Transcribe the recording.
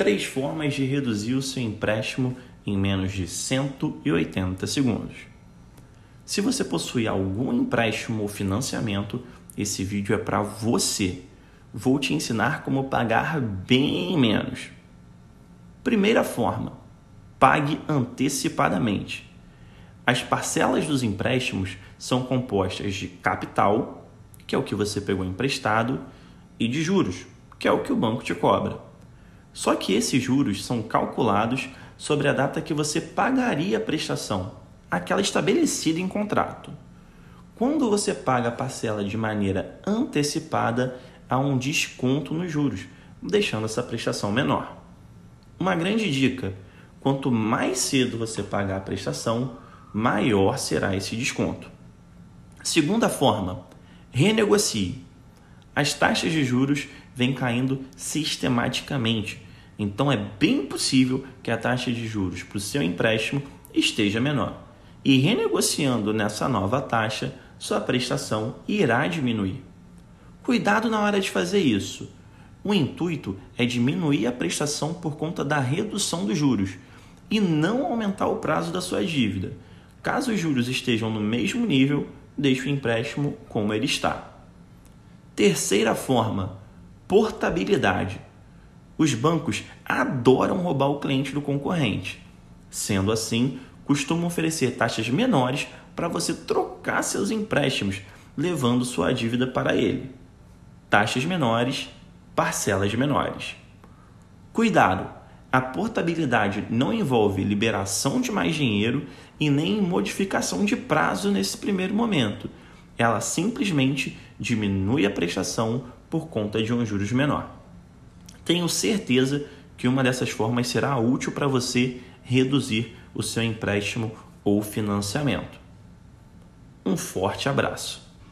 três formas de reduzir o seu empréstimo em menos de 180 segundos. Se você possui algum empréstimo ou financiamento, esse vídeo é para você. Vou te ensinar como pagar bem menos. Primeira forma: pague antecipadamente. As parcelas dos empréstimos são compostas de capital, que é o que você pegou emprestado, e de juros, que é o que o banco te cobra. Só que esses juros são calculados sobre a data que você pagaria a prestação, aquela estabelecida em contrato. Quando você paga a parcela de maneira antecipada, há um desconto nos juros, deixando essa prestação menor. Uma grande dica: quanto mais cedo você pagar a prestação, maior será esse desconto. Segunda forma, renegocie. As taxas de juros vêm caindo sistematicamente então é bem possível que a taxa de juros para o seu empréstimo esteja menor. E renegociando nessa nova taxa, sua prestação irá diminuir. Cuidado na hora de fazer isso. O intuito é diminuir a prestação por conta da redução dos juros e não aumentar o prazo da sua dívida. Caso os juros estejam no mesmo nível, deixe o empréstimo como ele está. Terceira forma, portabilidade. Os bancos adoram roubar o cliente do concorrente. Sendo assim, costumam oferecer taxas menores para você trocar seus empréstimos, levando sua dívida para ele. Taxas menores, parcelas menores. Cuidado! A portabilidade não envolve liberação de mais dinheiro e nem modificação de prazo nesse primeiro momento. Ela simplesmente diminui a prestação por conta de um juros menor. Tenho certeza que uma dessas formas será útil para você reduzir o seu empréstimo ou financiamento. Um forte abraço.